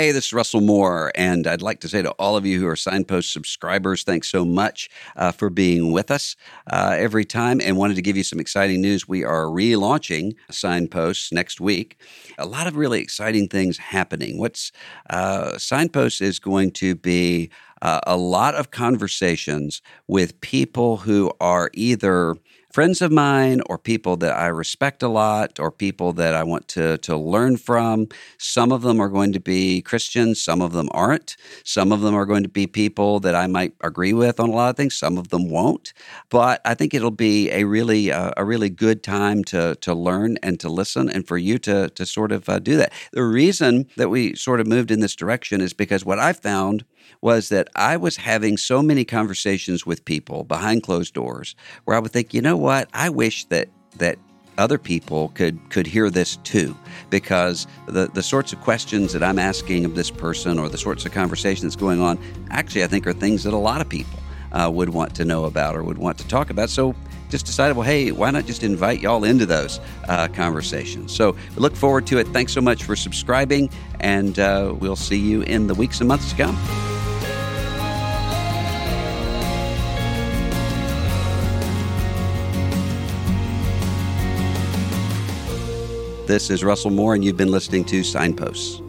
Hey, this is Russell Moore, and I'd like to say to all of you who are Signpost subscribers, thanks so much uh, for being with us uh, every time. And wanted to give you some exciting news. We are relaunching Signposts next week. A lot of really exciting things happening. What's uh, Signposts is going to be uh, a lot of conversations with people who are either friends of mine or people that I respect a lot or people that I want to, to learn from. Some of them are going to be Christians, some of them aren't. Some of them are going to be people that I might agree with on a lot of things, some of them won't. But I think it'll be a really uh, a really good time to to learn and to listen and for you to to sort of uh, do that. The reason that we sort of moved in this direction is because what I found was that I was having so many conversations with people behind closed doors where I would think, you know what, I wish that that other people could could hear this too because the the sorts of questions that I'm asking of this person or the sorts of conversation that's going on actually I think are things that a lot of people uh, would want to know about or would want to talk about. So just decided well hey why not just invite y'all into those uh, conversations? So we look forward to it. Thanks so much for subscribing and uh, we'll see you in the weeks and months to come This is Russell Moore, and you've been listening to Signposts.